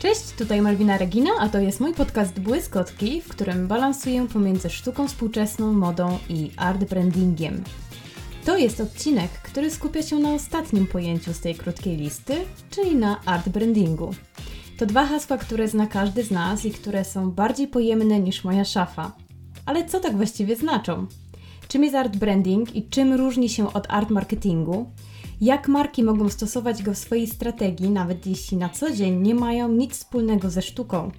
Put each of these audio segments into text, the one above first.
Cześć, tutaj Malwina Regina, a to jest mój podcast Błyskotki, w którym balansuję pomiędzy sztuką współczesną, modą i art brandingiem. To jest odcinek, który skupia się na ostatnim pojęciu z tej krótkiej listy, czyli na art brandingu. To dwa hasła, które zna każdy z nas i które są bardziej pojemne niż moja szafa. Ale co tak właściwie znaczą? Czym jest art branding i czym różni się od art marketingu? Jak marki mogą stosować go w swojej strategii, nawet jeśli na co dzień nie mają nic wspólnego ze sztuką?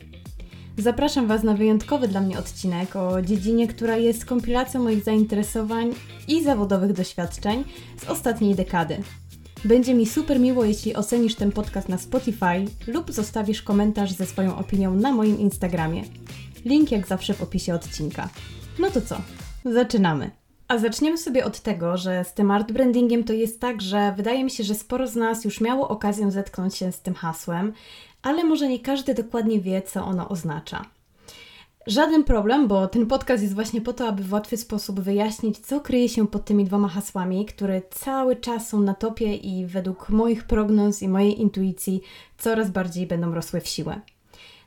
Zapraszam Was na wyjątkowy dla mnie odcinek o dziedzinie, która jest kompilacją moich zainteresowań i zawodowych doświadczeń z ostatniej dekady. Będzie mi super miło, jeśli ocenisz ten podcast na Spotify lub zostawisz komentarz ze swoją opinią na moim Instagramie. Link jak zawsze w opisie odcinka. No to co? Zaczynamy! A zaczniemy sobie od tego, że z tym art brandingiem to jest tak, że wydaje mi się, że sporo z nas już miało okazję zetknąć się z tym hasłem, ale może nie każdy dokładnie wie, co ono oznacza. Żaden problem, bo ten podcast jest właśnie po to, aby w łatwy sposób wyjaśnić, co kryje się pod tymi dwoma hasłami, które cały czas są na topie i według moich prognoz i mojej intuicji coraz bardziej będą rosły w siłę.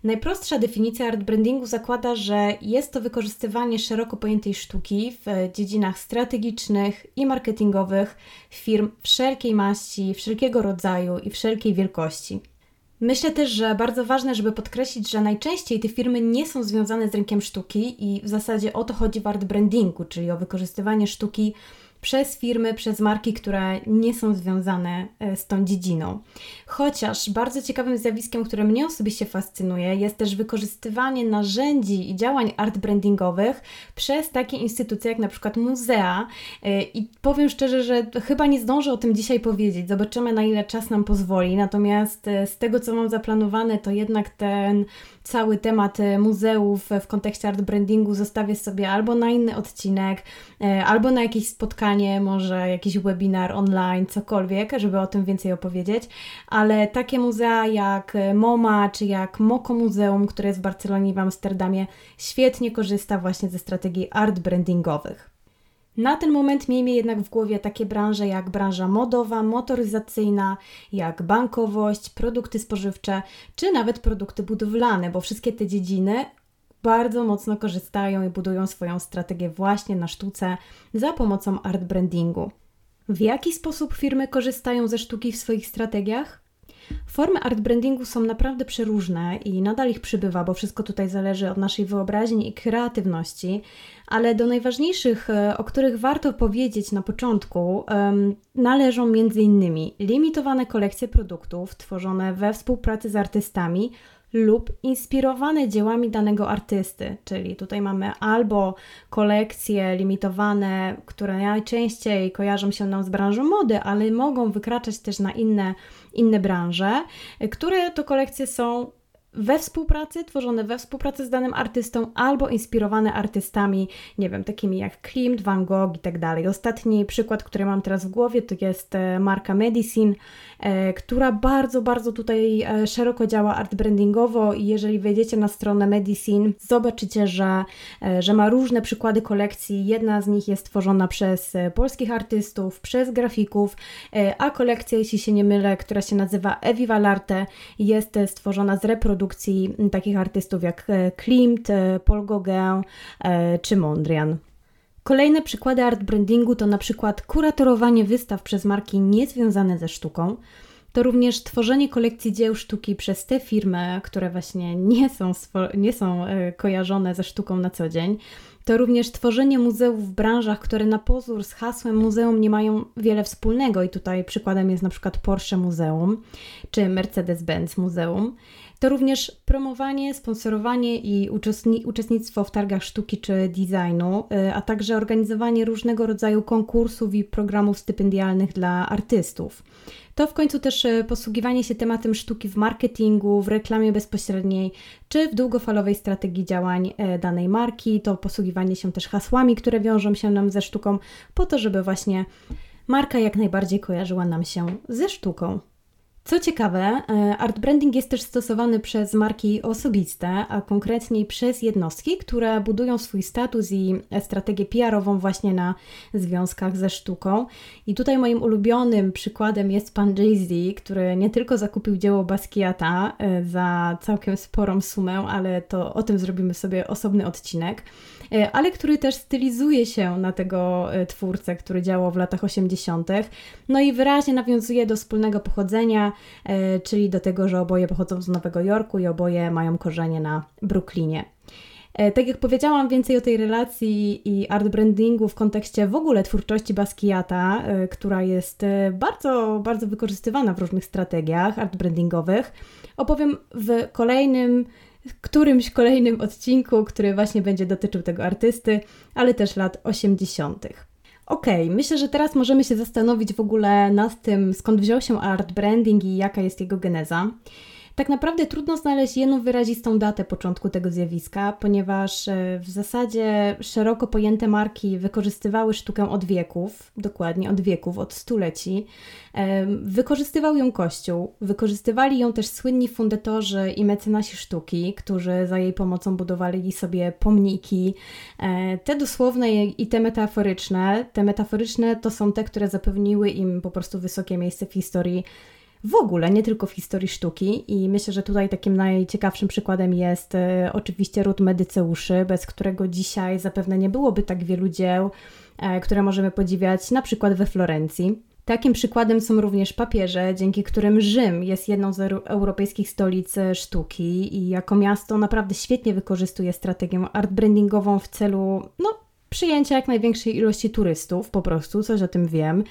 Najprostsza definicja art brandingu zakłada, że jest to wykorzystywanie szeroko pojętej sztuki w dziedzinach strategicznych i marketingowych firm wszelkiej maści, wszelkiego rodzaju i wszelkiej wielkości. Myślę też, że bardzo ważne, żeby podkreślić, że najczęściej te firmy nie są związane z rynkiem sztuki i w zasadzie o to chodzi w art brandingu, czyli o wykorzystywanie sztuki przez firmy, przez marki, które nie są związane e, z tą dziedziną. Chociaż bardzo ciekawym zjawiskiem, które mnie osobiście fascynuje, jest też wykorzystywanie narzędzi i działań art brandingowych przez takie instytucje jak na przykład muzea. E, I powiem szczerze, że chyba nie zdążę o tym dzisiaj powiedzieć. Zobaczymy, na ile czas nam pozwoli. Natomiast e, z tego, co mam zaplanowane, to jednak ten cały temat muzeów w kontekście art brandingu zostawię sobie albo na inny odcinek, albo na jakieś spotkanie może jakiś webinar online, cokolwiek, żeby o tym więcej opowiedzieć, ale takie muzea jak MoMA czy jak Moko Muzeum, które jest w Barcelonie i w Amsterdamie, świetnie korzysta właśnie ze strategii art brandingowych. Na ten moment miejmy jednak w głowie takie branże jak branża modowa, motoryzacyjna, jak bankowość, produkty spożywcze, czy nawet produkty budowlane, bo wszystkie te dziedziny bardzo mocno korzystają i budują swoją strategię właśnie na sztuce za pomocą art brandingu. W jaki sposób firmy korzystają ze sztuki w swoich strategiach? Formy art brandingu są naprawdę przeróżne i nadal ich przybywa, bo wszystko tutaj zależy od naszej wyobraźni i kreatywności, ale do najważniejszych, e, o których warto powiedzieć na początku, należą m.in. limitowane kolekcje produktów tworzone we współpracy z artystami lub inspirowane dziełami danego artysty, czyli tutaj mamy albo kolekcje limitowane, które najczęściej kojarzą się nam z branżą mody, ale mogą wykraczać też na inne, inne branże, które to kolekcje są we współpracy, tworzone we współpracy z danym artystą albo inspirowane artystami, nie wiem, takimi jak Klimt, Van Gogh i tak dalej. Ostatni przykład, który mam teraz w głowie, to jest e, marka Medicine, która bardzo, bardzo tutaj e, szeroko działa art brandingowo i jeżeli wejdziecie na stronę Medicine, zobaczycie, że, że ma różne przykłady kolekcji. Jedna z nich jest tworzona przez polskich artystów, przez grafików, a kolekcja, jeśli się nie mylę, która się nazywa Eviva L'Arte, jest stworzona z reprodukcji produkcji takich artystów jak e, Klimt, e, Paul Gauguin e, czy Mondrian. Kolejne przykłady art brandingu to na przykład kuratorowanie wystaw przez marki niezwiązane ze sztuką, to również tworzenie kolekcji dzieł sztuki przez te firmy, które właśnie nie są, nie są kojarzone ze sztuką na co dzień. To również tworzenie muzeów w branżach, które na pozór z hasłem muzeum nie mają wiele wspólnego. I tutaj przykładem jest na przykład Porsche Muzeum czy Mercedes-Benz Muzeum to również promowanie, sponsorowanie i uczestnictwo w targach sztuki czy designu, y, a także organizowanie różnego rodzaju konkursów i programów stypendialnych dla artystów. To w końcu też y, posługiwanie się tematem sztuki w marketingu, w reklamie bezpośredniej czy w długofalowej strategii działań y, danej marki, to posługiwanie się też hasłami, które wiążą się nam ze sztuką, po to, żeby właśnie marka jak najbardziej kojarzyła nam się ze sztuką. Co ciekawe, e, art branding jest też stosowany przez marki osobiste, a konkretniej przez jednostki, które budują swój status i strategię PR-ową właśnie na związkach ze sztuką. I tutaj moim ulubionym przykładem jest pan Jay-Z, który nie tylko zakupił dzieło Basquiata e, za całkiem sporą sumę, ale to o tym zrobimy sobie osobny odcinek ale który też stylizuje się na tego e, twórcę, który działał w latach 80., no i wyraźnie nawiązuje do wspólnego pochodzenia, e, czyli do tego, że oboje pochodzą z Nowego Jorku i oboje mają korzenie na Brooklynie. Tak jak powiedziałam, więcej o tej relacji i art brandingu w kontekście w ogóle twórczości Basquiata, która jest bardzo, bardzo wykorzystywana w różnych strategiach art brandingowych, opowiem w kolejnym którymś kolejnym odcinku, który właśnie będzie dotyczył tego artysty, ale też lat 80. Okej, okay, myślę, że teraz możemy się zastanowić w ogóle nad tym, skąd wziął się art branding i jaka jest jego geneza. Tak naprawdę trudno znaleźć jedną wyrazistą datę początku tego zjawiska, ponieważ e, w zasadzie szeroko pojęte marki wykorzystywały sztukę od wieków, dokładnie od wieków, od stuleci. Wykorzystywał ją Kościół, wykorzystywali ją też słynni fundatorzy i mecenasi sztuki, którzy za jej pomocą budowali sobie pomniki. E, te dosłowne i te metaforyczne. Te metaforyczne to są te, które zapewniły im po prostu wysokie miejsce w historii w ogóle, nie tylko w historii sztuki. I myślę, że tutaj takim najciekawszym przykładem jest e, oczywiście ród Medyceuszy, bez którego dzisiaj zapewne nie byłoby tak wielu dzieł, e, które możemy podziwiać na przykład we Florencji. Takim przykładem są również papieże, dzięki którym Rzym jest jedną z europejskich stolic e, sztuki i jako miasto naprawdę świetnie wykorzystuje strategię art brandingową w celu no, przyjęcia jak największej ilości turystów, po prostu, coś o tym wiem.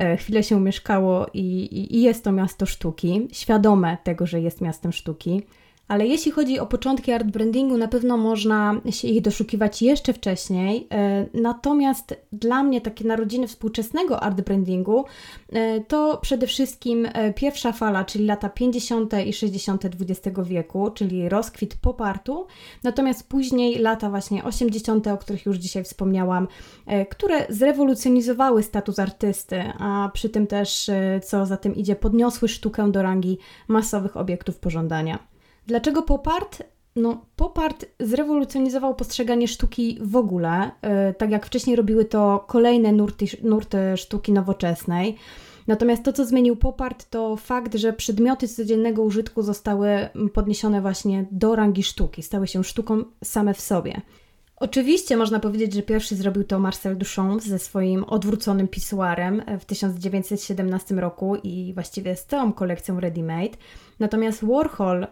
E, chwilę się mieszkało i, i, i jest to miasto sztuki, świadome tego, że jest miastem sztuki. Ale jeśli chodzi o początki art brandingu, na pewno można się ich doszukiwać jeszcze wcześniej. E, natomiast dla mnie takie narodziny współczesnego art brandingu e, to przede wszystkim e, pierwsza fala, czyli lata 50. i 60. XX wieku, czyli rozkwit pop artu. Natomiast później lata właśnie 80., o których już dzisiaj wspomniałam, które zrewolucjonizowały status artysty, a przy tym też, co za tym idzie, podniosły sztukę do rangi masowych obiektów pożądania. Dlaczego pop art? No, pop art zrewolucjonizował postrzeganie sztuki w ogóle, yy, tak jak wcześniej robiły to kolejne nurty, nurty sztuki nowoczesnej. Natomiast to, co zmienił pop art, to fakt, że przedmioty codziennego użytku zostały podniesione właśnie do rangi sztuki, stały się sztuką same w sobie. Oczywiście można powiedzieć, że pierwszy zrobił to Marcel Duchamp ze swoim odwróconym pisuarem w 1917 roku i właściwie z całą kolekcją Ready Made. Natomiast Warhol,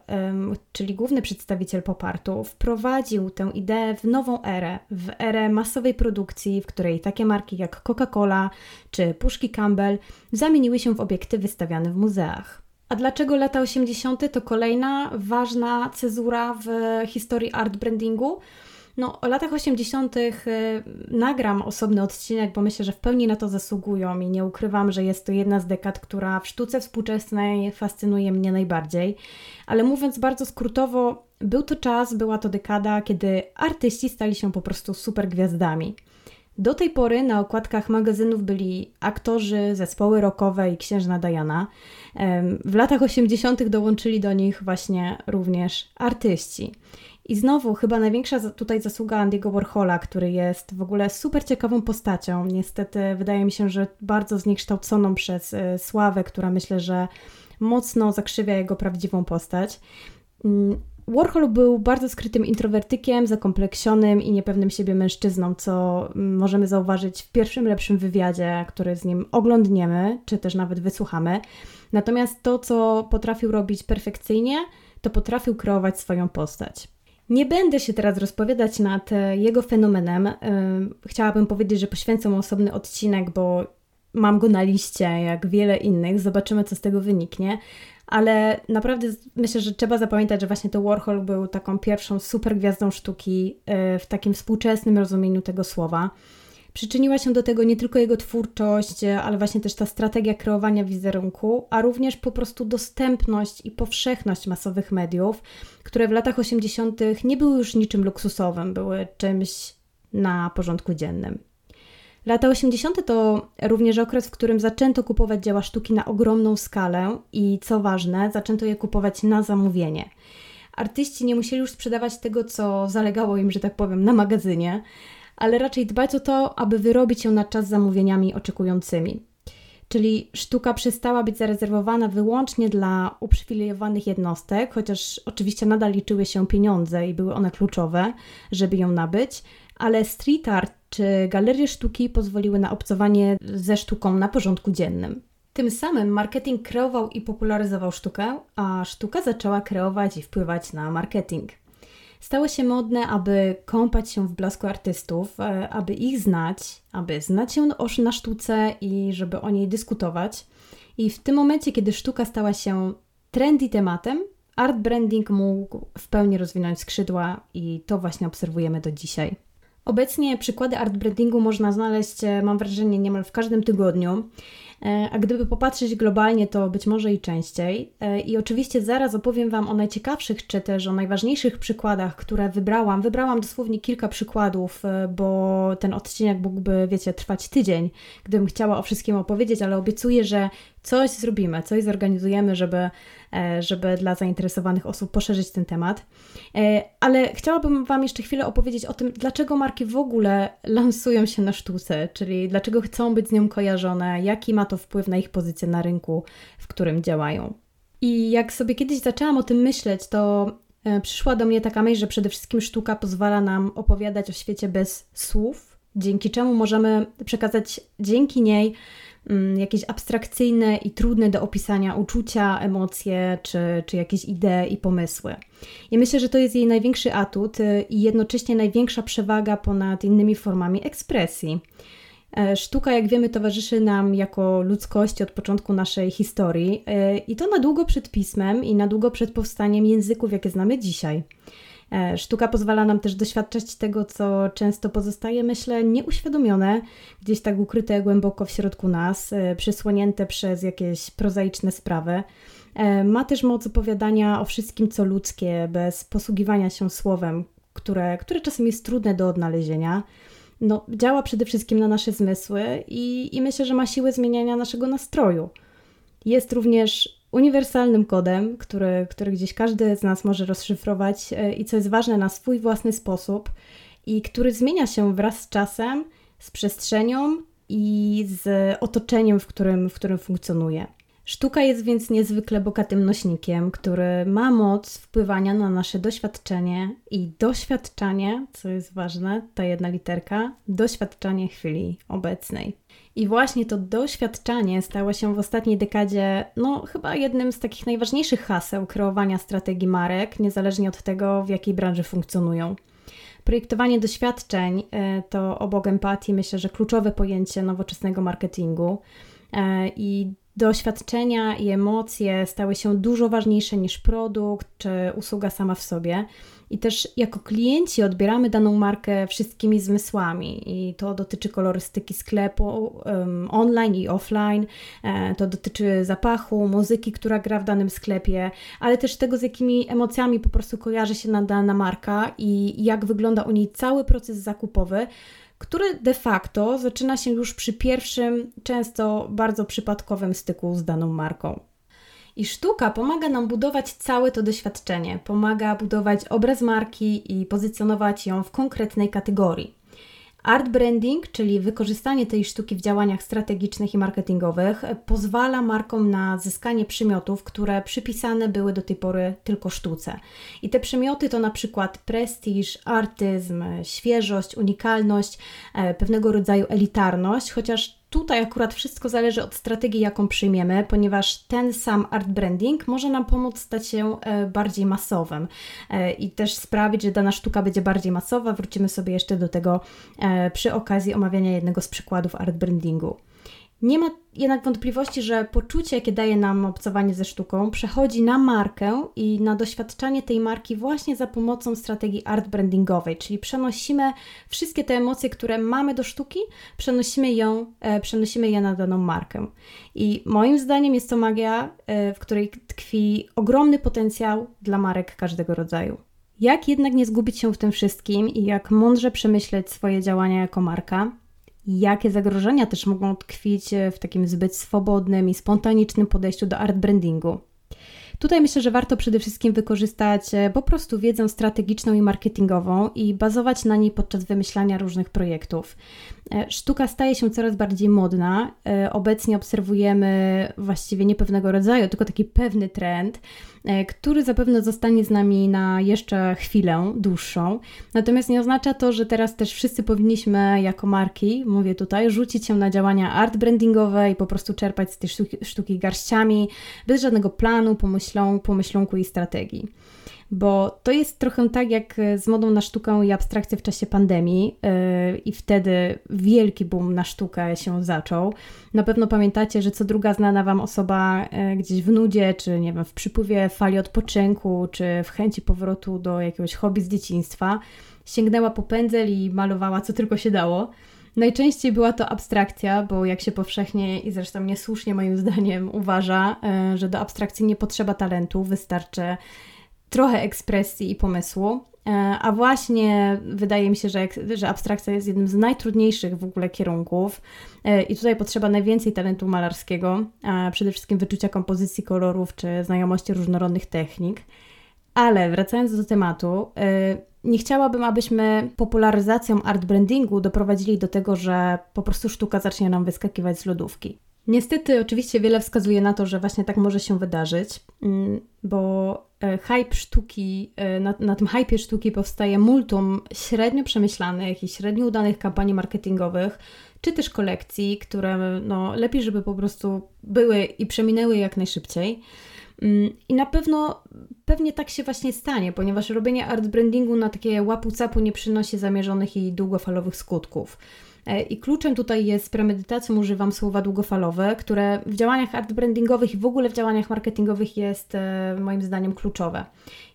czyli główny przedstawiciel popartu, wprowadził tę ideę w nową erę, w erę masowej produkcji, w której takie marki jak Coca-Cola czy puszki Campbell zamieniły się w obiekty wystawiane w muzeach. A dlaczego lata 80. to kolejna ważna cezura w historii art brandingu? No, o latach 80. Y, nagram osobny odcinek, bo myślę, że w pełni na to zasługują i nie ukrywam, że jest to jedna z dekad, która w sztuce współczesnej fascynuje mnie najbardziej. Ale mówiąc bardzo skrótowo, był to czas, była to dekada, kiedy artyści stali się po prostu super gwiazdami. Do tej pory na okładkach magazynów byli aktorzy, zespoły rockowe i księżna Diana. W latach 80. dołączyli do nich właśnie również artyści. I znowu chyba największa tutaj zasługa Andy'ego Warhola, który jest w ogóle super ciekawą postacią. Niestety wydaje mi się, że bardzo zniekształconą przez y, sławę, która myślę, że mocno zakrzywia jego prawdziwą postać. Mm, Warhol był bardzo skrytym introwertykiem, zakompleksionym i niepewnym siebie mężczyzną, co mm, możemy zauważyć w pierwszym lepszym wywiadzie, który z nim oglądniemy, czy też nawet wysłuchamy. Natomiast to, co potrafił robić perfekcyjnie, to potrafił kreować swoją postać. Nie będę się teraz rozpowiadać nad e, jego fenomenem. E, chciałabym powiedzieć, że poświęcę mu osobny odcinek, bo mam go na liście, jak wiele innych. Zobaczymy, co z tego wyniknie. Ale naprawdę myślę, że trzeba zapamiętać, że właśnie to Warhol był taką pierwszą super gwiazdą sztuki e, w takim współczesnym rozumieniu tego słowa. Przyczyniła się do tego nie tylko jego twórczość, ale właśnie też ta strategia kreowania wizerunku, a również po prostu dostępność i powszechność masowych mediów, które w latach 80. nie były już niczym luksusowym, były czymś na porządku dziennym. Lata 80. to również okres, w którym zaczęto kupować dzieła sztuki na ogromną skalę i co ważne, zaczęto je kupować na zamówienie. Artyści nie musieli już sprzedawać tego, co zalegało im, że tak powiem, na magazynie, ale raczej dbać o to, aby wyrobić ją na czas zamówieniami oczekującymi. Czyli sztuka przestała być zarezerwowana wyłącznie dla uprzywilejowanych jednostek, chociaż oczywiście nadal liczyły się pieniądze i były one kluczowe, żeby ją nabyć, ale street art czy galerie sztuki pozwoliły na obcowanie ze sztuką na porządku dziennym. Tym samym marketing kreował i popularyzował sztukę, a sztuka zaczęła kreować i wpływać na marketing. Stało się modne, aby kąpać się w blasku artystów, e, aby ich znać, aby znać się na sztuce i żeby o niej dyskutować. I w tym momencie, kiedy sztuka stała się trendy tematem, art branding mógł w pełni rozwinąć skrzydła i to właśnie obserwujemy do dzisiaj. Obecnie przykłady art brandingu można znaleźć, e, mam wrażenie, niemal w każdym tygodniu. E, a gdyby popatrzeć globalnie, to być może i częściej. E, I oczywiście zaraz opowiem Wam o najciekawszych, czy też o najważniejszych przykładach, które wybrałam. Wybrałam dosłownie kilka przykładów, e, bo ten odcinek mógłby, wiecie, trwać tydzień, gdybym chciała o wszystkim opowiedzieć, ale obiecuję, że coś zrobimy, coś zorganizujemy, żeby, e, żeby dla zainteresowanych osób poszerzyć ten temat. E, ale chciałabym Wam jeszcze chwilę opowiedzieć o tym, dlaczego marki w ogóle lansują się na sztuce, czyli dlaczego chcą być z nią kojarzone, jaki ma to wpływ na ich pozycję na rynku, w którym działają. I jak sobie kiedyś zaczęłam o tym myśleć, to e, przyszła do mnie taka myśl, że przede wszystkim sztuka pozwala nam opowiadać o świecie bez słów, dzięki czemu możemy przekazać dzięki niej jakieś abstrakcyjne i trudne do opisania uczucia, emocje czy, czy jakieś idee i pomysły. I myślę, że to jest jej największy atut y, i jednocześnie największa przewaga ponad innymi formami ekspresji. E, sztuka, jak wiemy, towarzyszy nam jako ludzkości od początku naszej historii y, i to na długo przed pismem i na długo przed powstaniem języków, jakie znamy dzisiaj. E, sztuka pozwala nam też doświadczać tego, co często pozostaje, myślę, nieuświadomione, gdzieś tak ukryte głęboko w środku nas, e, przysłonięte przez jakieś prozaiczne sprawy. E, ma też moc opowiadania o wszystkim, co ludzkie, bez posługiwania się słowem, które, które czasem jest trudne do odnalezienia. No, działa przede wszystkim na nasze zmysły i, i myślę, że ma siłę zmieniania naszego nastroju. Jest również uniwersalnym kodem, który, który gdzieś każdy z nas może rozszyfrować e, i co jest ważne na swój własny sposób i który zmienia się wraz z czasem, z przestrzenią i z otoczeniem, w którym, w którym funkcjonuje. Sztuka jest więc niezwykle bogatym nośnikiem, który ma moc wpływania na nasze doświadczenie i doświadczanie, co jest ważne, ta jedna literka, doświadczanie chwili obecnej. I właśnie to doświadczanie stało się w ostatniej dekadzie, no chyba jednym z takich najważniejszych haseł kreowania strategii marek, niezależnie od tego, w jakiej branży funkcjonują. Projektowanie doświadczeń e, to obok empatii myślę, że kluczowe pojęcie nowoczesnego marketingu. E, I doświadczenia i emocje stały się dużo ważniejsze niż produkt czy usługa sama w sobie. I też jako klienci odbieramy daną markę wszystkimi zmysłami, i to dotyczy kolorystyki sklepu um, online i offline, e, to dotyczy zapachu, muzyki, która gra w danym sklepie, ale też tego, z jakimi emocjami po prostu kojarzy się dana marka i jak wygląda u niej cały proces zakupowy który de facto zaczyna się już przy pierwszym, często bardzo przypadkowym styku z daną marką. I sztuka pomaga nam budować całe to doświadczenie, pomaga budować obraz marki i pozycjonować ją w konkretnej kategorii. Art branding, czyli wykorzystanie tej sztuki w działaniach strategicznych i marketingowych, pozwala markom na zyskanie przymiotów, które przypisane były do tej pory tylko sztuce. I te przymioty to na przykład prestiż, artyzm, świeżość, unikalność, e, pewnego rodzaju elitarność, chociaż Tutaj akurat wszystko zależy od strategii, jaką przyjmiemy, ponieważ ten sam art branding może nam pomóc stać się e, bardziej masowym e, i też sprawić, że dana sztuka będzie bardziej masowa. Wrócimy sobie jeszcze do tego e, przy okazji omawiania jednego z przykładów art brandingu. Nie ma jednak wątpliwości, że poczucie, jakie daje nam obcowanie ze sztuką, przechodzi na markę i na doświadczanie tej marki właśnie za pomocą strategii art brandingowej, czyli przenosimy wszystkie te emocje, które mamy do sztuki, przenosimy, ją, e, przenosimy je na daną markę. I moim zdaniem jest to magia, e, w której tkwi ogromny potencjał dla marek każdego rodzaju. Jak jednak nie zgubić się w tym wszystkim i jak mądrze przemyśleć swoje działania jako marka? Jakie zagrożenia też mogą tkwić w takim zbyt swobodnym i spontanicznym podejściu do art brandingu. Tutaj myślę, że warto przede wszystkim wykorzystać e, po prostu wiedzę strategiczną i marketingową i bazować na niej podczas wymyślania różnych projektów. E, sztuka staje się coraz bardziej modna. E, obecnie obserwujemy właściwie nie pewnego rodzaju, tylko taki pewny trend, e, który zapewne zostanie z nami na jeszcze chwilę dłuższą. Natomiast nie oznacza to, że teraz też wszyscy powinniśmy jako marki, mówię tutaj, rzucić się na działania art brandingowe i po prostu czerpać z tej sztuki, sztuki garściami, bez żadnego planu, pomyślą, pomyślunku i strategii bo to jest trochę tak jak z modą na sztukę i abstrakcję w czasie pandemii yy, i wtedy wielki boom na sztukę się zaczął. Na pewno pamiętacie, że co druga znana Wam osoba yy, gdzieś w nudzie, czy nie wiem, w przypływie fali odpoczynku, czy w chęci powrotu do jakiegoś hobby z dzieciństwa, sięgnęła po pędzel i malowała co tylko się dało. Najczęściej była to abstrakcja, bo jak się powszechnie i zresztą niesłusznie moim zdaniem uważa, że do abstrakcji nie potrzeba talentu, wystarczy trochę ekspresji i pomysłu. E, a właśnie wydaje mi się, że, że abstrakcja jest jednym z najtrudniejszych w ogóle kierunków e, i tutaj potrzeba najwięcej talentu malarskiego, przede wszystkim wyczucia kompozycji kolorów czy znajomości różnorodnych technik. Ale wracając do tematu, e, nie chciałabym, abyśmy popularyzacją art brandingu doprowadzili do tego, że po prostu sztuka zacznie nam wyskakiwać z lodówki. Niestety, oczywiście wiele wskazuje na to, że właśnie tak może się wydarzyć, mm, bo e, hype sztuki, e, na, na tym hypie sztuki powstaje multum średnio przemyślanych i średnio udanych kampanii marketingowych, czy też kolekcji, które no, lepiej, żeby po prostu były i przeminęły jak najszybciej. Mm, I na pewno, pewnie tak się właśnie stanie, ponieważ robienie art brandingu na takie łapu-capu nie przynosi zamierzonych i długofalowych skutków. E, I kluczem tutaj jest z premedytacją używam słowa długofalowe, które w działaniach art brandingowych i w ogóle w działaniach marketingowych jest e, moim zdaniem kluczowe.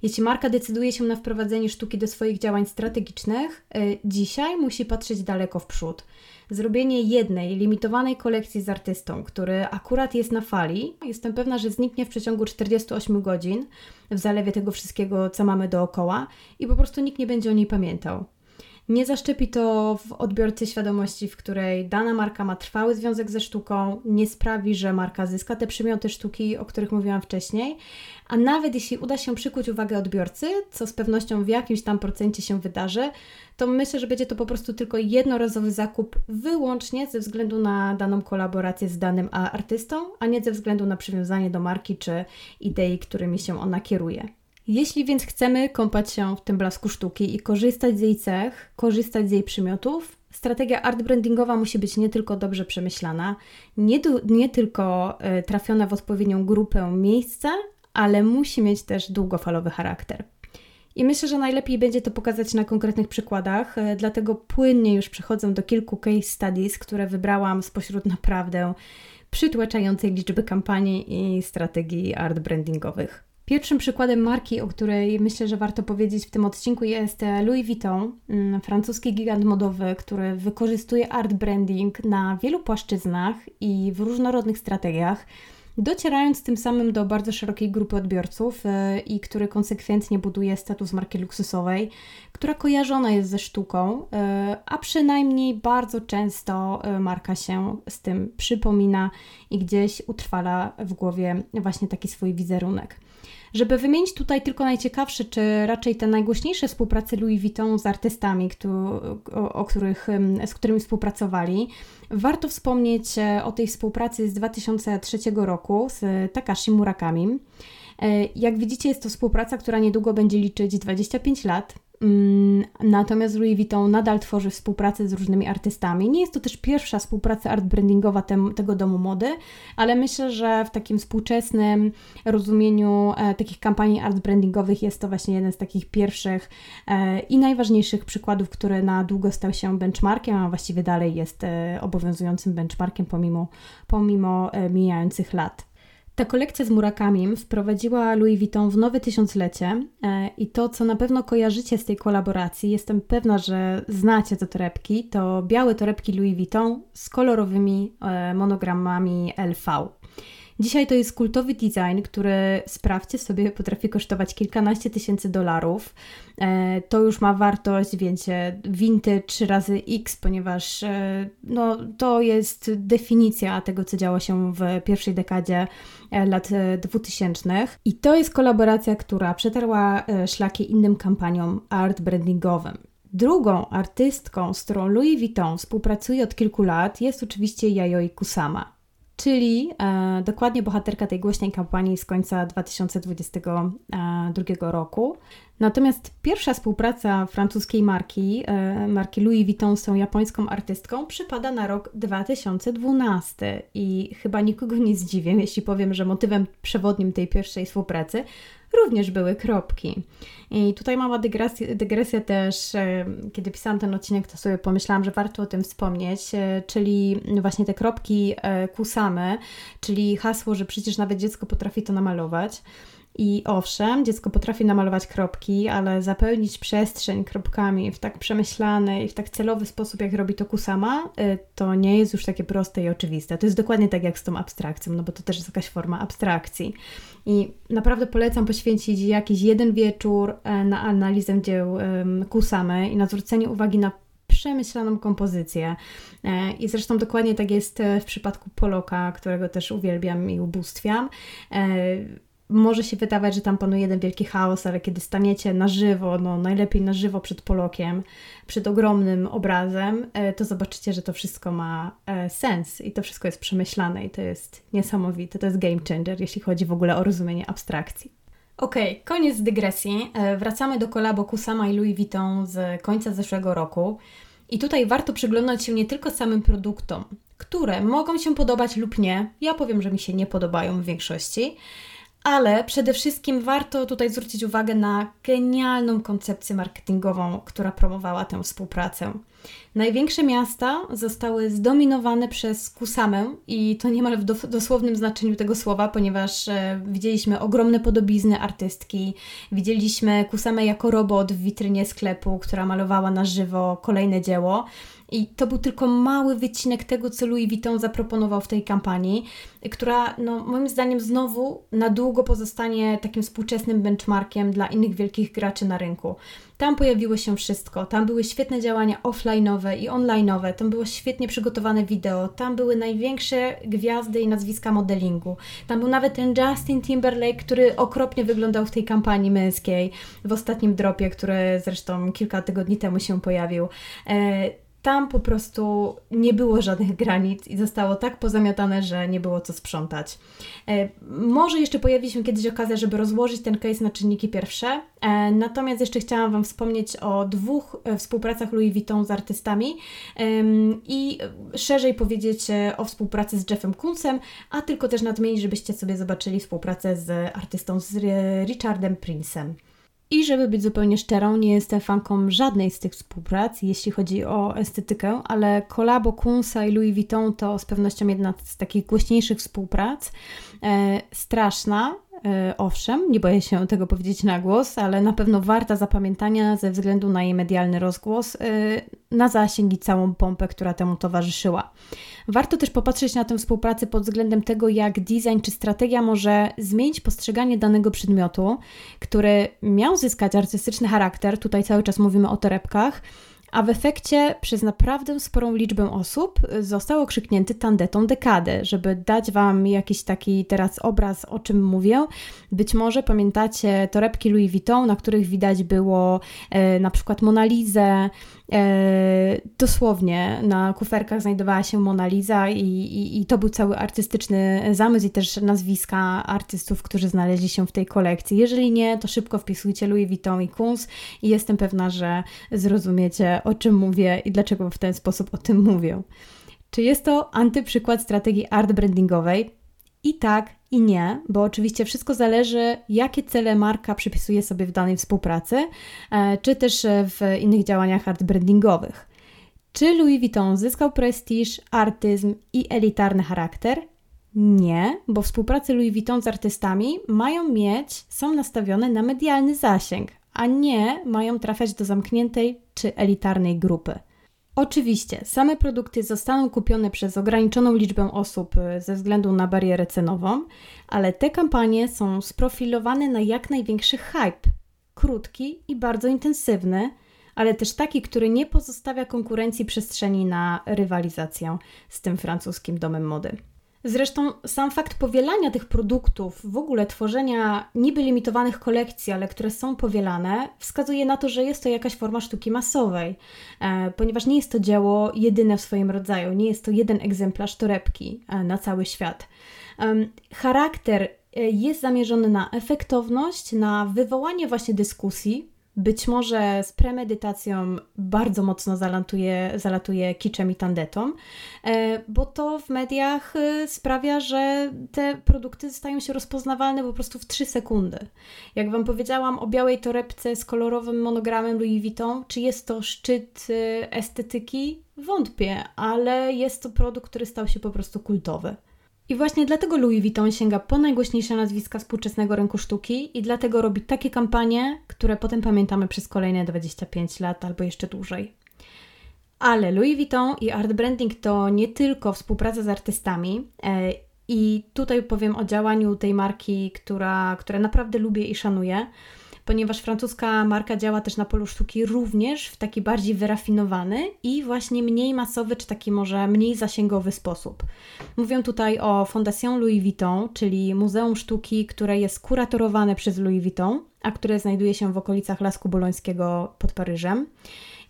Jeśli marka decyduje się na wprowadzenie sztuki do swoich działań strategicznych, e, dzisiaj musi patrzeć daleko w przód. Zrobienie jednej limitowanej kolekcji z artystą, który akurat jest na fali, jestem pewna, że zniknie w przeciągu 48 godzin w zalewie tego wszystkiego, co mamy dookoła i po prostu nikt nie będzie o niej pamiętał. Nie zaszczepi to w odbiorcy świadomości, w której dana marka ma trwały związek ze sztuką, nie sprawi, że marka zyska te przymioty sztuki, o których mówiłam wcześniej, a nawet jeśli uda się przykuć uwagę odbiorcy, co z pewnością w jakimś tam procencie się wydarzy, to myślę, że będzie to po prostu tylko jednorazowy zakup wyłącznie ze względu na daną kolaborację z danym artystą, a nie ze względu na przywiązanie do marki czy idei, którymi się ona kieruje. Jeśli więc chcemy kąpać się w tym blasku sztuki i korzystać z jej cech, korzystać z jej przymiotów, strategia art brandingowa musi być nie tylko dobrze przemyślana, nie, nie tylko y, trafiona w odpowiednią grupę miejsca, ale musi mieć też długofalowy charakter. I myślę, że najlepiej będzie to pokazać na konkretnych przykładach, y, dlatego płynnie już przechodzę do kilku case studies, które wybrałam spośród naprawdę przytłaczającej liczby kampanii i strategii art brandingowych. Pierwszym przykładem marki, o której myślę, że warto powiedzieć w tym odcinku, jest e, Louis Vuitton, mm, francuski gigant modowy, który wykorzystuje art branding na wielu płaszczyznach i w różnorodnych strategiach, docierając tym samym do bardzo szerokiej grupy odbiorców e, i który konsekwentnie buduje status marki luksusowej, która kojarzona jest ze sztuką, e, a przynajmniej bardzo często marka się z tym przypomina i gdzieś utrwala w głowie właśnie taki swój wizerunek. Żeby wymienić tutaj tylko najciekawsze, czy raczej te najgłośniejsze współprace Louis Vuitton z artystami, o, o których, z którymi współpracowali, warto wspomnieć e, o tej współpracy z 2003 roku z Takashi Murakami. E, jak widzicie, jest to współpraca, która niedługo będzie liczyć 25 lat. Mm, natomiast Louis Vuitton nadal tworzy współpracę z różnymi artystami. Nie jest to też pierwsza współpraca art brandingowa tem, tego domu mody, ale myślę, że w takim współczesnym rozumieniu e, takich kampanii art brandingowych jest to właśnie jeden z takich pierwszych e, i najważniejszych przykładów, który na długo stał się benchmarkiem, a właściwie dalej jest e, obowiązującym benchmarkiem pomimo, pomimo e, mijających lat. Ta kolekcja z Murakami wprowadziła Louis Vuitton w nowe tysiąclecie e, i to, co na pewno kojarzycie z tej kolaboracji, jestem pewna, że znacie te torebki, to białe torebki Louis Vuitton z kolorowymi e, monogramami LV. Dzisiaj to jest kultowy design, który sprawdźcie sobie, potrafi kosztować kilkanaście tysięcy dolarów. E, to już ma wartość, wiecie, vintage razy X, ponieważ e, no, to jest definicja tego, co działo się w pierwszej dekadzie e, lat 2000. I to jest kolaboracja, która przetarła szlaki innym kampaniom art brandingowym. Drugą artystką, z którą Louis Vuitton współpracuje od kilku lat, jest oczywiście Yayoi Kusama czyli e, dokładnie bohaterka tej głośnej kampanii z końca 2022 e, roku. Natomiast pierwsza współpraca francuskiej marki, e, marki Louis Vuitton z tą japońską artystką, przypada na rok 2012 i chyba nikogo nie zdziwię, jeśli powiem, że motywem przewodnim tej pierwszej współpracy również były kropki. I tutaj mała dygresja, dygresja też, e, kiedy pisałam ten odcinek, to sobie pomyślałam, że warto o tym wspomnieć, e, czyli właśnie te kropki kusamy, czyli hasło, że przecież nawet dziecko potrafi to namalować. I owszem, dziecko potrafi namalować kropki, ale zapełnić przestrzeń kropkami w tak przemyślany i w tak celowy sposób, jak robi to Kusama, y, to nie jest już takie proste i oczywiste. To jest dokładnie tak jak z tą abstrakcją, no bo to też jest jakaś forma abstrakcji. I naprawdę polecam poświęcić jakiś jeden wieczór e, na analizę dzieł Kusamy i na zwrócenie uwagi na przemyślaną kompozycję. E, I zresztą dokładnie tak jest w przypadku Poloka, którego też uwielbiam i ubóstwiam może się wydawać, że tam panuje jeden wielki chaos, ale kiedy staniecie na żywo, no najlepiej na żywo przed Polokiem, przed ogromnym obrazem, e, to zobaczycie, że to wszystko ma e, sens i to wszystko jest przemyślane i to jest niesamowite. To jest game changer, jeśli chodzi w ogóle o rozumienie abstrakcji. Okej, okay, koniec dygresji. E, wracamy do kolabo Kusama i Louis Vuitton z końca zeszłego roku. I tutaj warto przyglądać się nie tylko samym produktom, które mogą się podobać lub nie. Ja powiem, że mi się nie podobają w większości ale przede wszystkim warto tutaj zwrócić uwagę na genialną koncepcję marketingową, która promowała tę współpracę. Największe miasta zostały zdominowane przez Kusamę i to niemal w dosłownym znaczeniu tego słowa, ponieważ e, widzieliśmy ogromne podobizny artystki, widzieliśmy Kusamę jako robot w witrynie sklepu, która malowała na żywo kolejne dzieło. I to był tylko mały wycinek tego, co Louis Vuitton zaproponował w tej kampanii, która no, moim zdaniem znowu na długo pozostanie takim współczesnym benchmarkiem dla innych wielkich graczy na rynku. Tam pojawiło się wszystko. Tam były świetne działania offline'owe i online'owe. Tam było świetnie przygotowane wideo. Tam były największe gwiazdy i nazwiska modelingu. Tam był nawet ten Justin Timberlake, który okropnie wyglądał w tej kampanii męskiej w ostatnim dropie, który zresztą kilka tygodni temu się pojawił. Tam po prostu nie było żadnych granic i zostało tak pozamiatane, że nie było co sprzątać. E, może jeszcze pojawi się kiedyś okazja, żeby rozłożyć ten case na czynniki pierwsze, e, natomiast jeszcze chciałam Wam wspomnieć o dwóch e, współpracach Louis Vuitton z artystami i szerzej powiedzieć o współpracy z Jeffem Kunsem, a tylko też nadmienić, żebyście sobie zobaczyli współpracę z artystą, z Richardem Princem. I żeby być zupełnie szczerą, nie jestem fanką żadnej z tych współprac, jeśli chodzi o estetykę, ale kolabo Kunsa i Louis Vuitton to z pewnością jedna z takich głośniejszych współprac. E, straszna, e, owszem, nie boję się tego powiedzieć na głos, ale na pewno warta zapamiętania ze względu na jej medialny rozgłos, e, na zasięg i całą pompę, która temu towarzyszyła. Warto też popatrzeć na tę współpracę pod względem tego, jak design czy strategia może zmienić postrzeganie danego przedmiotu, który miał zyskać artystyczny charakter. Tutaj cały czas mówimy o torebkach a w efekcie przez naprawdę sporą liczbę osób został okrzyknięty tandetą dekadę. Żeby dać Wam jakiś taki teraz obraz, o czym mówię, być może pamiętacie torebki Louis Vuitton, na których widać było e, na przykład Monalizę, dosłownie na kuferkach znajdowała się Mona Lisa i, i, i, to był cały artystyczny zamysł i też nazwiska artystów, którzy znaleźli się w tej kolekcji. Jeżeli nie, to szybko wpisujcie Louis Vuitton i Kunz i jestem pewna, że zrozumiecie o czym mówię i dlaczego w ten sposób o tym mówię. Czy jest to antyprzykład strategii art brandingowej? I tak, i nie, bo oczywiście wszystko zależy, jakie cele marka przypisuje sobie w danej współpracy, e, czy też w innych działaniach art brandingowych. Czy Louis Vuitton zyskał prestiż, artyzm i elitarny charakter? Nie, bo współpracy Louis Vuitton z artystami mają mieć, są nastawione na medialny zasięg, a nie mają trafiać do zamkniętej czy elitarnej grupy. Oczywiście, same produkty zostaną kupione przez ograniczoną liczbę osób y, ze względu na barierę cenową, ale te kampanie są sprofilowane na jak największy hype. Krótki i bardzo intensywny, ale też taki, który nie pozostawia konkurencji przestrzeni na rywalizację z tym francuskim domem mody. Zresztą sam fakt powielania tych produktów, w ogóle tworzenia niby limitowanych kolekcji, ale które są powielane, wskazuje na to, że jest to jakaś forma sztuki masowej, e, ponieważ nie jest to dzieło jedyne w swoim rodzaju, nie jest to jeden egzemplarz torebki e, na cały świat. Charakter e, jest zamierzony na efektowność, na wywołanie właśnie dyskusji, być może z premedytacją bardzo mocno zalatuje, zalatuje kiczem i tandetą, e, bo to w mediach e, sprawia, że te produkty stają się rozpoznawalne po prostu w 3 sekundy. Jak Wam powiedziałam o białej torebce z kolorowym monogramem Louis Vuitton, czy jest to szczyt e, estetyki? Wątpię, ale jest to produkt, który stał się po prostu kultowy. I właśnie dlatego Louis Vuitton sięga po najgłośniejsze nazwiska współczesnego rynku sztuki i dlatego robi takie kampanie, które potem pamiętamy przez kolejne 25 lat albo jeszcze dłużej. Ale Louis Vuitton i art branding to nie tylko współpraca z artystami. E, I tutaj powiem o działaniu tej marki, która, które naprawdę lubię i szanuję ponieważ francuska marka działa też na polu sztuki również w taki bardziej wyrafinowany i właśnie mniej masowy, czy taki może mniej zasięgowy sposób. Mówię tutaj o Fondation Louis Vuitton, czyli Muzeum Sztuki, które jest kuratorowane przez Louis Vuitton, a które znajduje się w okolicach Lasku Bolońskiego pod Paryżem.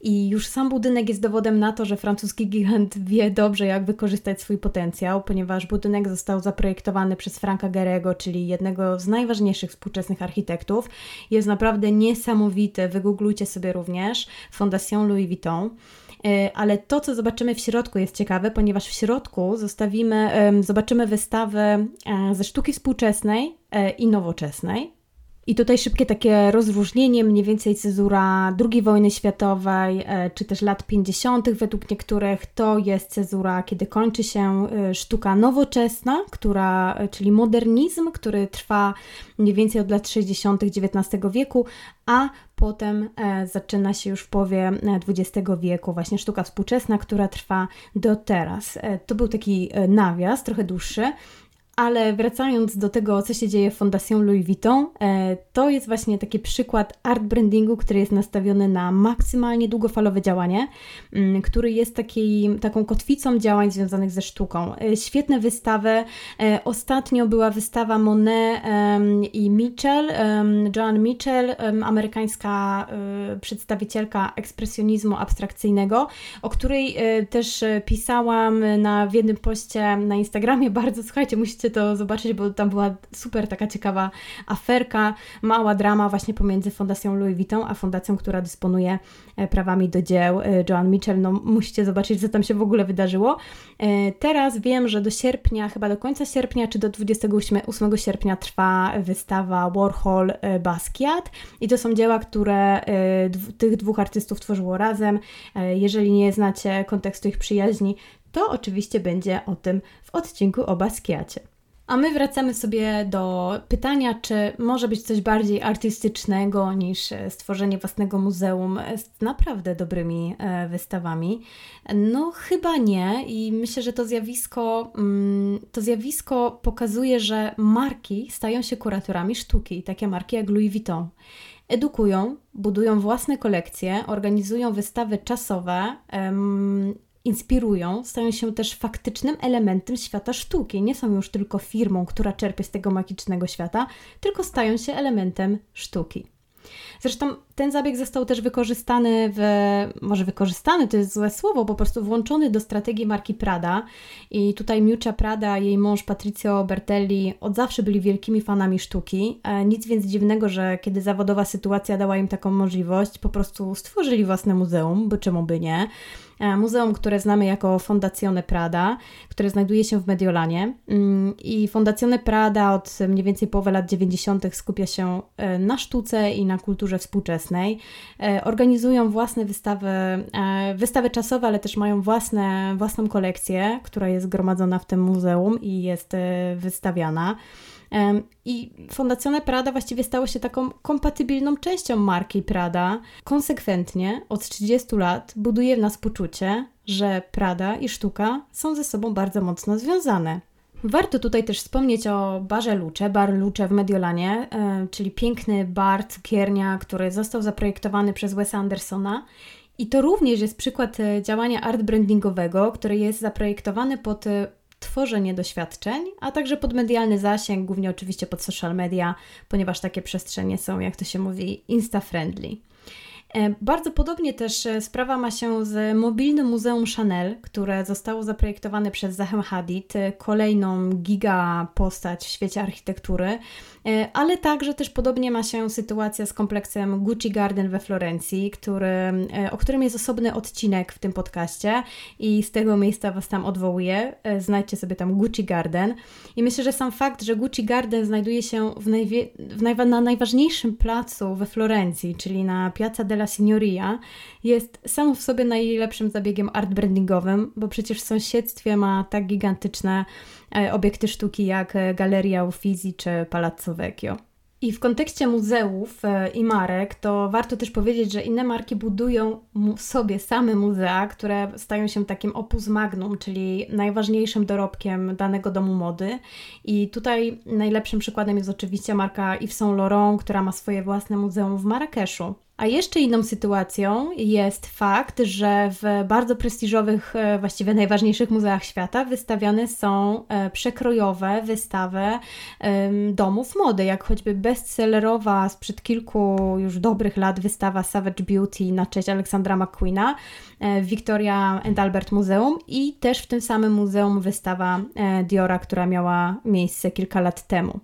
I już sam budynek jest dowodem na to, że francuski gigant wie dobrze, jak wykorzystać swój potencjał, ponieważ budynek został zaprojektowany przez Franka Gerego, czyli jednego z najważniejszych współczesnych architektów. Jest naprawdę niesamowity, wygooglujcie sobie również Fondation Louis Vuitton. E, ale to, co zobaczymy w środku, jest ciekawe, ponieważ w środku zostawimy, zobaczymy wystawę e, ze sztuki współczesnej e, i nowoczesnej. I tutaj szybkie takie rozróżnienie, mniej więcej cezura II wojny światowej, e, czy też lat 50., według niektórych, to jest cezura, kiedy kończy się e, sztuka nowoczesna, która, e, czyli modernizm, który trwa mniej więcej od lat 60. XIX wieku, a potem zaczyna się już w połowie XX wieku właśnie sztuka współczesna, która trwa do teraz. To był taki nawias, trochę dłuższy. Ale wracając do tego, co się dzieje w Fondation Louis Vuitton, e, to jest właśnie taki przykład art brandingu, który jest nastawiony na maksymalnie długofalowe działanie, mm, który jest takiej, taką kotwicą działań związanych ze sztuką. E, świetne wystawy. E, ostatnio była wystawa Monet i Mitchell, Joan Mitchell, amerykańska przedstawicielka ekspresjonizmu abstrakcyjnego, o której też pisałam na, w jednym poście na Instagramie. Bardzo, słuchajcie, musicie musicie to zobaczyć, bo tam była super taka ciekawa aferka, mała drama właśnie pomiędzy Fundacją Louis Vuitton a fundacją, która dysponuje e, prawami do dzieł e, Joan Mitchell. No musicie zobaczyć, co tam się w ogóle wydarzyło. E, teraz wiem, że do sierpnia, chyba do końca sierpnia, czy do 28 8 sierpnia trwa wystawa Warhol Basquiat i to są dzieła, które tych dwóch artystów tworzyło razem. Jeżeli nie znacie kontekstu ich przyjaźni, to oczywiście będzie o tym w odcinku o Basquiacie. A my wracamy sobie do pytania, czy może być coś bardziej artystycznego niż e, stworzenie własnego muzeum z naprawdę dobrymi e, wystawami. No, chyba nie, i myślę, że to zjawisko, mm, to zjawisko pokazuje, że marki stają się kuratorami sztuki, takie marki jak Louis Vuitton. Edukują, budują własne kolekcje, organizują wystawy czasowe, inspirują, stają się też faktycznym elementem świata sztuki. Nie są już tylko firmą, która czerpie z tego magicznego świata, tylko stają się elementem sztuki. Zresztą ten zabieg został też wykorzystany w, może wykorzystany to jest złe słowo, po prostu włączony do strategii marki Prada. I tutaj Miuccia Prada, jej mąż Patrizio Bertelli od zawsze byli wielkimi fanami sztuki. E, nic więc dziwnego, że kiedy zawodowa sytuacja dała im taką możliwość, po prostu stworzyli własne muzeum, bo czemu by nie. E, muzeum, które znamy jako Fondazione Prada, które znajduje się w Mediolanie. Mm, I Fondazione Prada od mniej więcej połowy lat 90. skupia się e, na sztuce i na kulturze współczesnej. E, organizują własne wystawy, wystawy czasowe, ale też mają własne, własną kolekcję, która jest gromadzona w tym muzeum i jest wystawiana. I Fondazione Prada właściwie stało się taką kompatybilną częścią marki Prada. Konsekwentnie od 30 lat buduje w nas poczucie, że Prada i sztuka są ze sobą bardzo mocno związane. Warto tutaj też wspomnieć o barze Luce, bar Luce w Mediolanie, e, czyli piękny bar, cukiernia, który został zaprojektowany przez Wesa Andersona. I to również jest przykład e, działania art brandingowego, który jest zaprojektowany pod e, tworzenie doświadczeń, a także pod medialny zasięg, głównie oczywiście pod social media, ponieważ takie przestrzenie są, jak to się mówi, insta-friendly. E, bardzo podobnie też e, sprawa ma się z mobilnym Muzeum Chanel, które zostało zaprojektowane przez Zahem Hadid, e, kolejną giga postać w świecie architektury. Ale także też podobnie ma się sytuacja z kompleksem Gucci Garden we Florencji, który, o którym jest osobny odcinek w tym podcaście i z tego miejsca Was tam odwołuję. Znajdźcie sobie tam Gucci Garden. I myślę, że sam fakt, że Gucci Garden znajduje się w najwie, w najwa, na najważniejszym placu we Florencji, czyli na Piazza della Signoria, jest sam w sobie najlepszym zabiegiem art brandingowym, bo przecież w sąsiedztwie ma tak gigantyczne E, obiekty sztuki jak e, Galeria Uffizi czy Palazzo Vecchio. I w kontekście muzeów e, i marek, to warto też powiedzieć, że inne marki budują sobie same muzea, które stają się takim opus magnum, czyli najważniejszym dorobkiem danego domu mody. I tutaj najlepszym przykładem jest oczywiście marka Yves Saint Laurent, która ma swoje własne muzeum w Marrakeszu. A jeszcze inną sytuacją jest fakt, że w bardzo prestiżowych, e, właściwie najważniejszych muzeach świata wystawiane są e, przekrojowe wystawy domów mody, jak choćby bestsellerowa sprzed kilku już dobrych lat wystawa Savage Beauty na cześć Aleksandra McQueena e, w Victoria and Albert Muzeum i też w tym samym muzeum wystawa Diora, która miała miejsce kilka lat temu.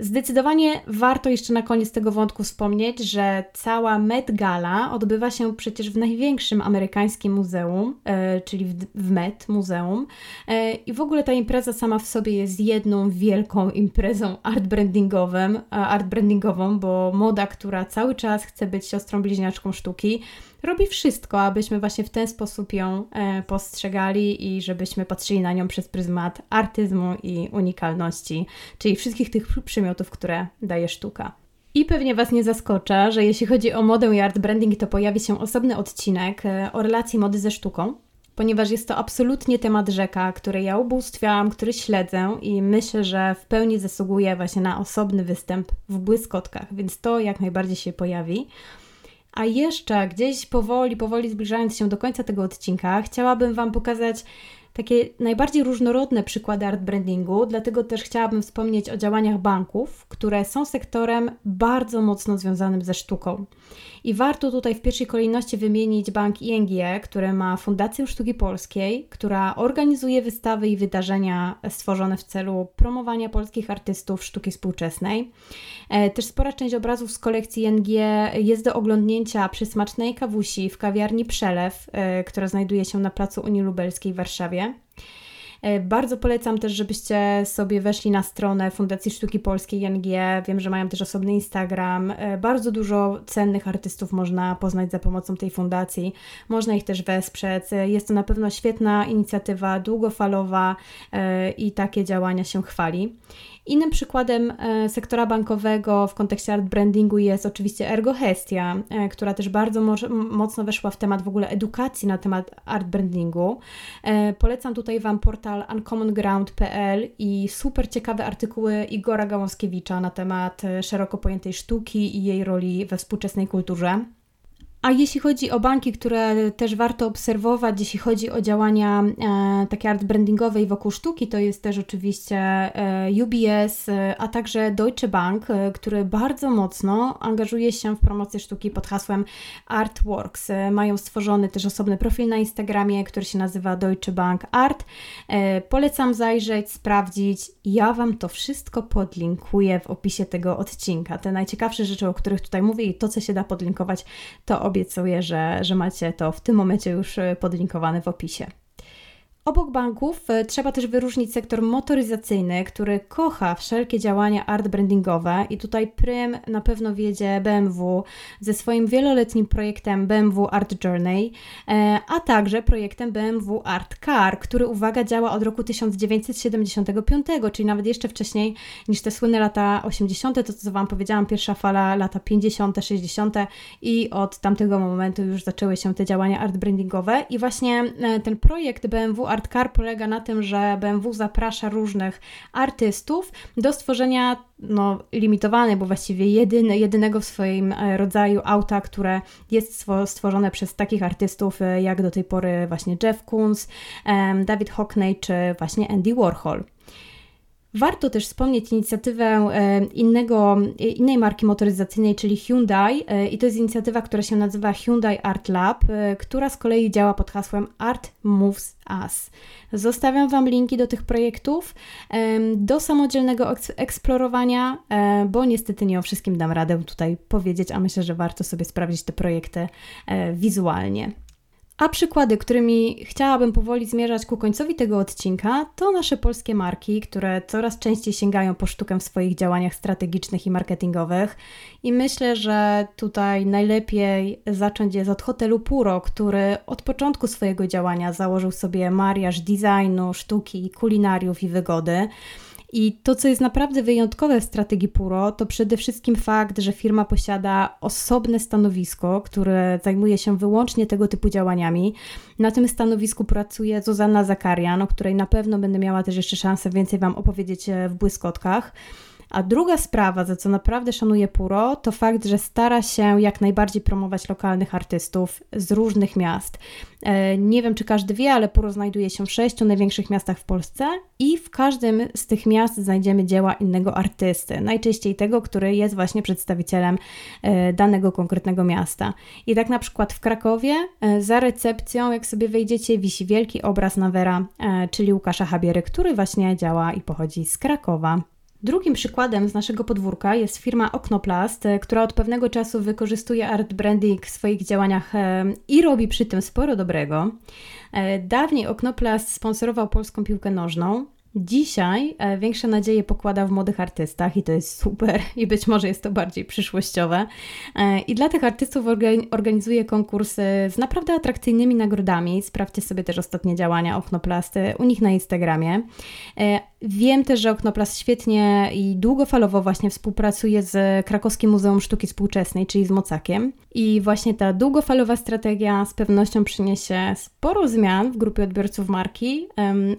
Zdecydowanie warto jeszcze na koniec tego wątku wspomnieć, że cała Met Gala odbywa się przecież w największym amerykańskim muzeum, e, czyli w, w Met Muzeum. E, I w ogóle ta impreza sama w sobie jest jedną wielką imprezą art brandingową, art brandingową, bo moda, która cały czas chce być siostrą bliźniaczką sztuki, robi wszystko, abyśmy właśnie w ten sposób ją e, postrzegali i żebyśmy patrzyli na nią przez pryzmat artyzmu i unikalności, czyli wszystkich tych przymiotów, które daje sztuka. I pewnie Was nie zaskocza, że jeśli chodzi o modę i art branding, to pojawi się osobny odcinek e, o relacji mody ze sztuką, ponieważ jest to absolutnie temat rzeka, który ja ubóstwiałam, który śledzę i myślę, że w pełni zasługuje właśnie na osobny występ w błyskotkach, więc to jak najbardziej się pojawi. A jeszcze gdzieś powoli, powoli zbliżając się do końca tego odcinka, chciałabym Wam pokazać takie najbardziej różnorodne przykłady art brandingu, dlatego też chciałabym wspomnieć o działaniach banków, które są sektorem bardzo mocno związanym ze sztuką. I warto tutaj w pierwszej kolejności wymienić bank ING, który ma Fundację Sztuki Polskiej, która organizuje wystawy i wydarzenia stworzone w celu promowania polskich artystów sztuki współczesnej. E, też spora część obrazów z kolekcji ING jest do oglądnięcia przy smacznej kawusi w kawiarni Przelew, e, która znajduje się na placu Unii Lubelskiej w Warszawie. E, bardzo polecam też, żebyście sobie weszli na stronę Fundacji Sztuki Polskiej ING. Wiem, że mają też osobny Instagram. E, bardzo dużo cennych artystów można poznać za pomocą tej fundacji. Można ich też wesprzeć. E, jest to na pewno świetna inicjatywa, długofalowa i takie działania się chwali. Innym przykładem e, sektora bankowego w kontekście art brandingu jest oczywiście Ergohestia, e, która też bardzo mocno weszła w temat w ogóle edukacji na temat art brandingu. E, polecam tutaj Wam portal uncommonground.pl i super ciekawe artykuły Igora Gałąskiewicza na temat szeroko pojętej sztuki i jej roli we współczesnej kulturze. A jeśli chodzi o banki, które też warto obserwować, jeśli chodzi o działania e, takie art brandingowe i wokół sztuki, to jest też oczywiście e, UBS, e, a także Deutsche Bank, e, który bardzo mocno angażuje się w promocję sztuki pod hasłem Artworks. E, mają stworzony też osobny profil na Instagramie, który się nazywa Deutsche Bank Art. E, polecam zajrzeć, sprawdzić. Ja Wam to wszystko podlinkuję w opisie tego odcinka. Te najciekawsze rzeczy, o których tutaj mówię i to, co się da podlinkować, to obiecuję, że, że macie to w tym momencie już e, podlinkowane w opisie. Obok banków e, trzeba też wyróżnić sektor motoryzacyjny, który kocha wszelkie działania art brandingowe i tutaj prym na pewno wiedzie BMW ze swoim wieloletnim projektem BMW Art Journey, e, a także projektem BMW Art Car, który uwaga działa od roku 1975, czyli nawet jeszcze wcześniej niż te słynne lata 80., to co Wam powiedziałam, pierwsza fala lata 50., 60. i od tamtego momentu już zaczęły się te działania art brandingowe i właśnie e, ten projekt BMW Art Art Car polega na tym, że BMW zaprasza różnych artystów do stworzenia no, limitowanej, bo właściwie jedynego w swoim e, rodzaju auta, które jest stworzone przez takich artystów e, jak do tej pory właśnie Jeff Koons, David Hockney czy właśnie Andy Warhol. Warto też wspomnieć inicjatywę e, innego, innej marki motoryzacyjnej, czyli Hyundai, e, i to jest inicjatywa, która się nazywa Hyundai Art Lab, e, która z kolei działa pod hasłem Art Moves Us. Zostawiam Wam linki do tych projektów, do samodzielnego eksplorowania, bo niestety nie o wszystkim dam radę tutaj powiedzieć, a myślę, że warto sobie sprawdzić te projekty wizualnie. A przykłady, którymi chciałabym powoli zmierzać ku końcowi tego odcinka, to nasze polskie marki, które coraz częściej sięgają po sztukę w swoich działaniach strategicznych i marketingowych. I myślę, że tutaj najlepiej zacząć jest od hotelu Puro, który od początku swojego działania założył sobie mariaż designu, sztuki, kulinariów i wygody. I to, co jest naprawdę wyjątkowe w strategii Puro, to przede wszystkim fakt, że firma posiada osobne stanowisko, które zajmuje się wyłącznie tego typu działaniami. Na tym stanowisku pracuje Zuzanna Zakarian, o której na pewno będę miała też jeszcze szansę więcej Wam opowiedzieć e, w błyskotkach. A druga sprawa, za co naprawdę szanuję Puro, to fakt, że stara się jak najbardziej promować lokalnych artystów z różnych miast. E, nie wiem, czy każdy wie, ale Puro znajduje się w sześciu największych miastach w Polsce i w każdym z tych miast znajdziemy dzieła innego artysty, najczęściej tego, który jest właśnie przedstawicielem e, danego konkretnego miasta. I tak na przykład w Krakowie e, za recepcją, jak sobie wejdziecie, wisi wielki obraz Nawera, czyli Łukasza Habiery, który właśnie działa i pochodzi z Krakowa. Drugim przykładem z naszego podwórka jest firma Oknoplast, e, która od pewnego czasu wykorzystuje art branding w swoich działaniach e, i robi przy tym sporo dobrego. E, dawniej Oknoplast sponsorował polską piłkę nożną, Dzisiaj większe nadzieje pokłada w młodych artystach i to jest super i być może jest to bardziej przyszłościowe. I dla tych artystów organizuje konkursy z naprawdę atrakcyjnymi nagrodami. Sprawdźcie sobie też ostatnie działania Oknoplasty u nich na Instagramie. Wiem też, że Oknoplast świetnie i długofalowo właśnie współpracuje z Krakowskim Muzeum Sztuki Współczesnej, czyli z Mocakiem. I właśnie ta długofalowa strategia z pewnością przyniesie sporo zmian w grupie odbiorców marki,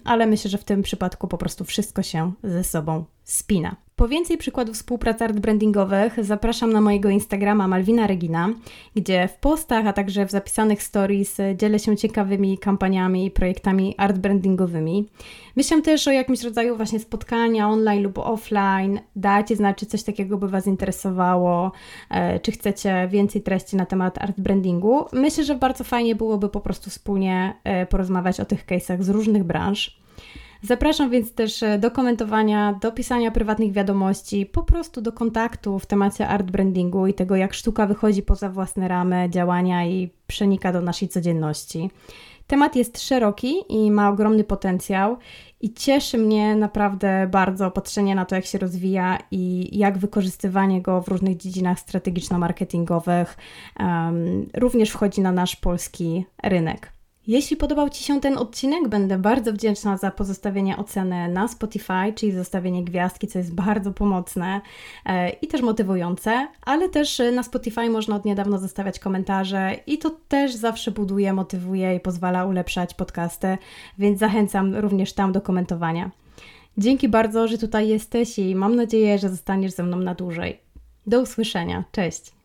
ale myślę, że w tym przypadku po prostu wszystko się ze sobą spina. Po więcej przykładów współpracy art brandingowych zapraszam na mojego Instagrama Malwina Regina, gdzie w postach, a także w zapisanych stories dzielę się ciekawymi kampaniami i projektami art brandingowymi. Myślę też o jakimś rodzaju właśnie spotkania online lub offline. Dajcie znać, czy coś takiego by Was interesowało, e, czy chcecie więcej treści na temat art brandingu. Myślę, że bardzo fajnie byłoby po prostu wspólnie e, porozmawiać o tych case'ach z różnych branż. Zapraszam więc też e, do komentowania, do pisania prywatnych wiadomości, po prostu do kontaktu w temacie art brandingu i tego, jak sztuka wychodzi poza własne ramy działania i przenika do naszej codzienności. Temat jest szeroki i ma ogromny potencjał i cieszy mnie naprawdę bardzo patrzenie na to, jak się rozwija i jak wykorzystywanie go w różnych dziedzinach strategiczno-marketingowych um, również wchodzi na nasz polski rynek. Jeśli podobał Ci się ten odcinek, będę bardzo wdzięczna za pozostawienie oceny na Spotify, czyli zostawienie gwiazdki, co jest bardzo pomocne e, i też motywujące, ale też na Spotify można od niedawna zostawiać komentarze i to też zawsze buduje, motywuje i pozwala ulepszać podcasty, więc zachęcam również tam do komentowania. Dzięki bardzo, że tutaj jesteś i mam nadzieję, że zostaniesz ze mną na dłużej. Do usłyszenia. Cześć!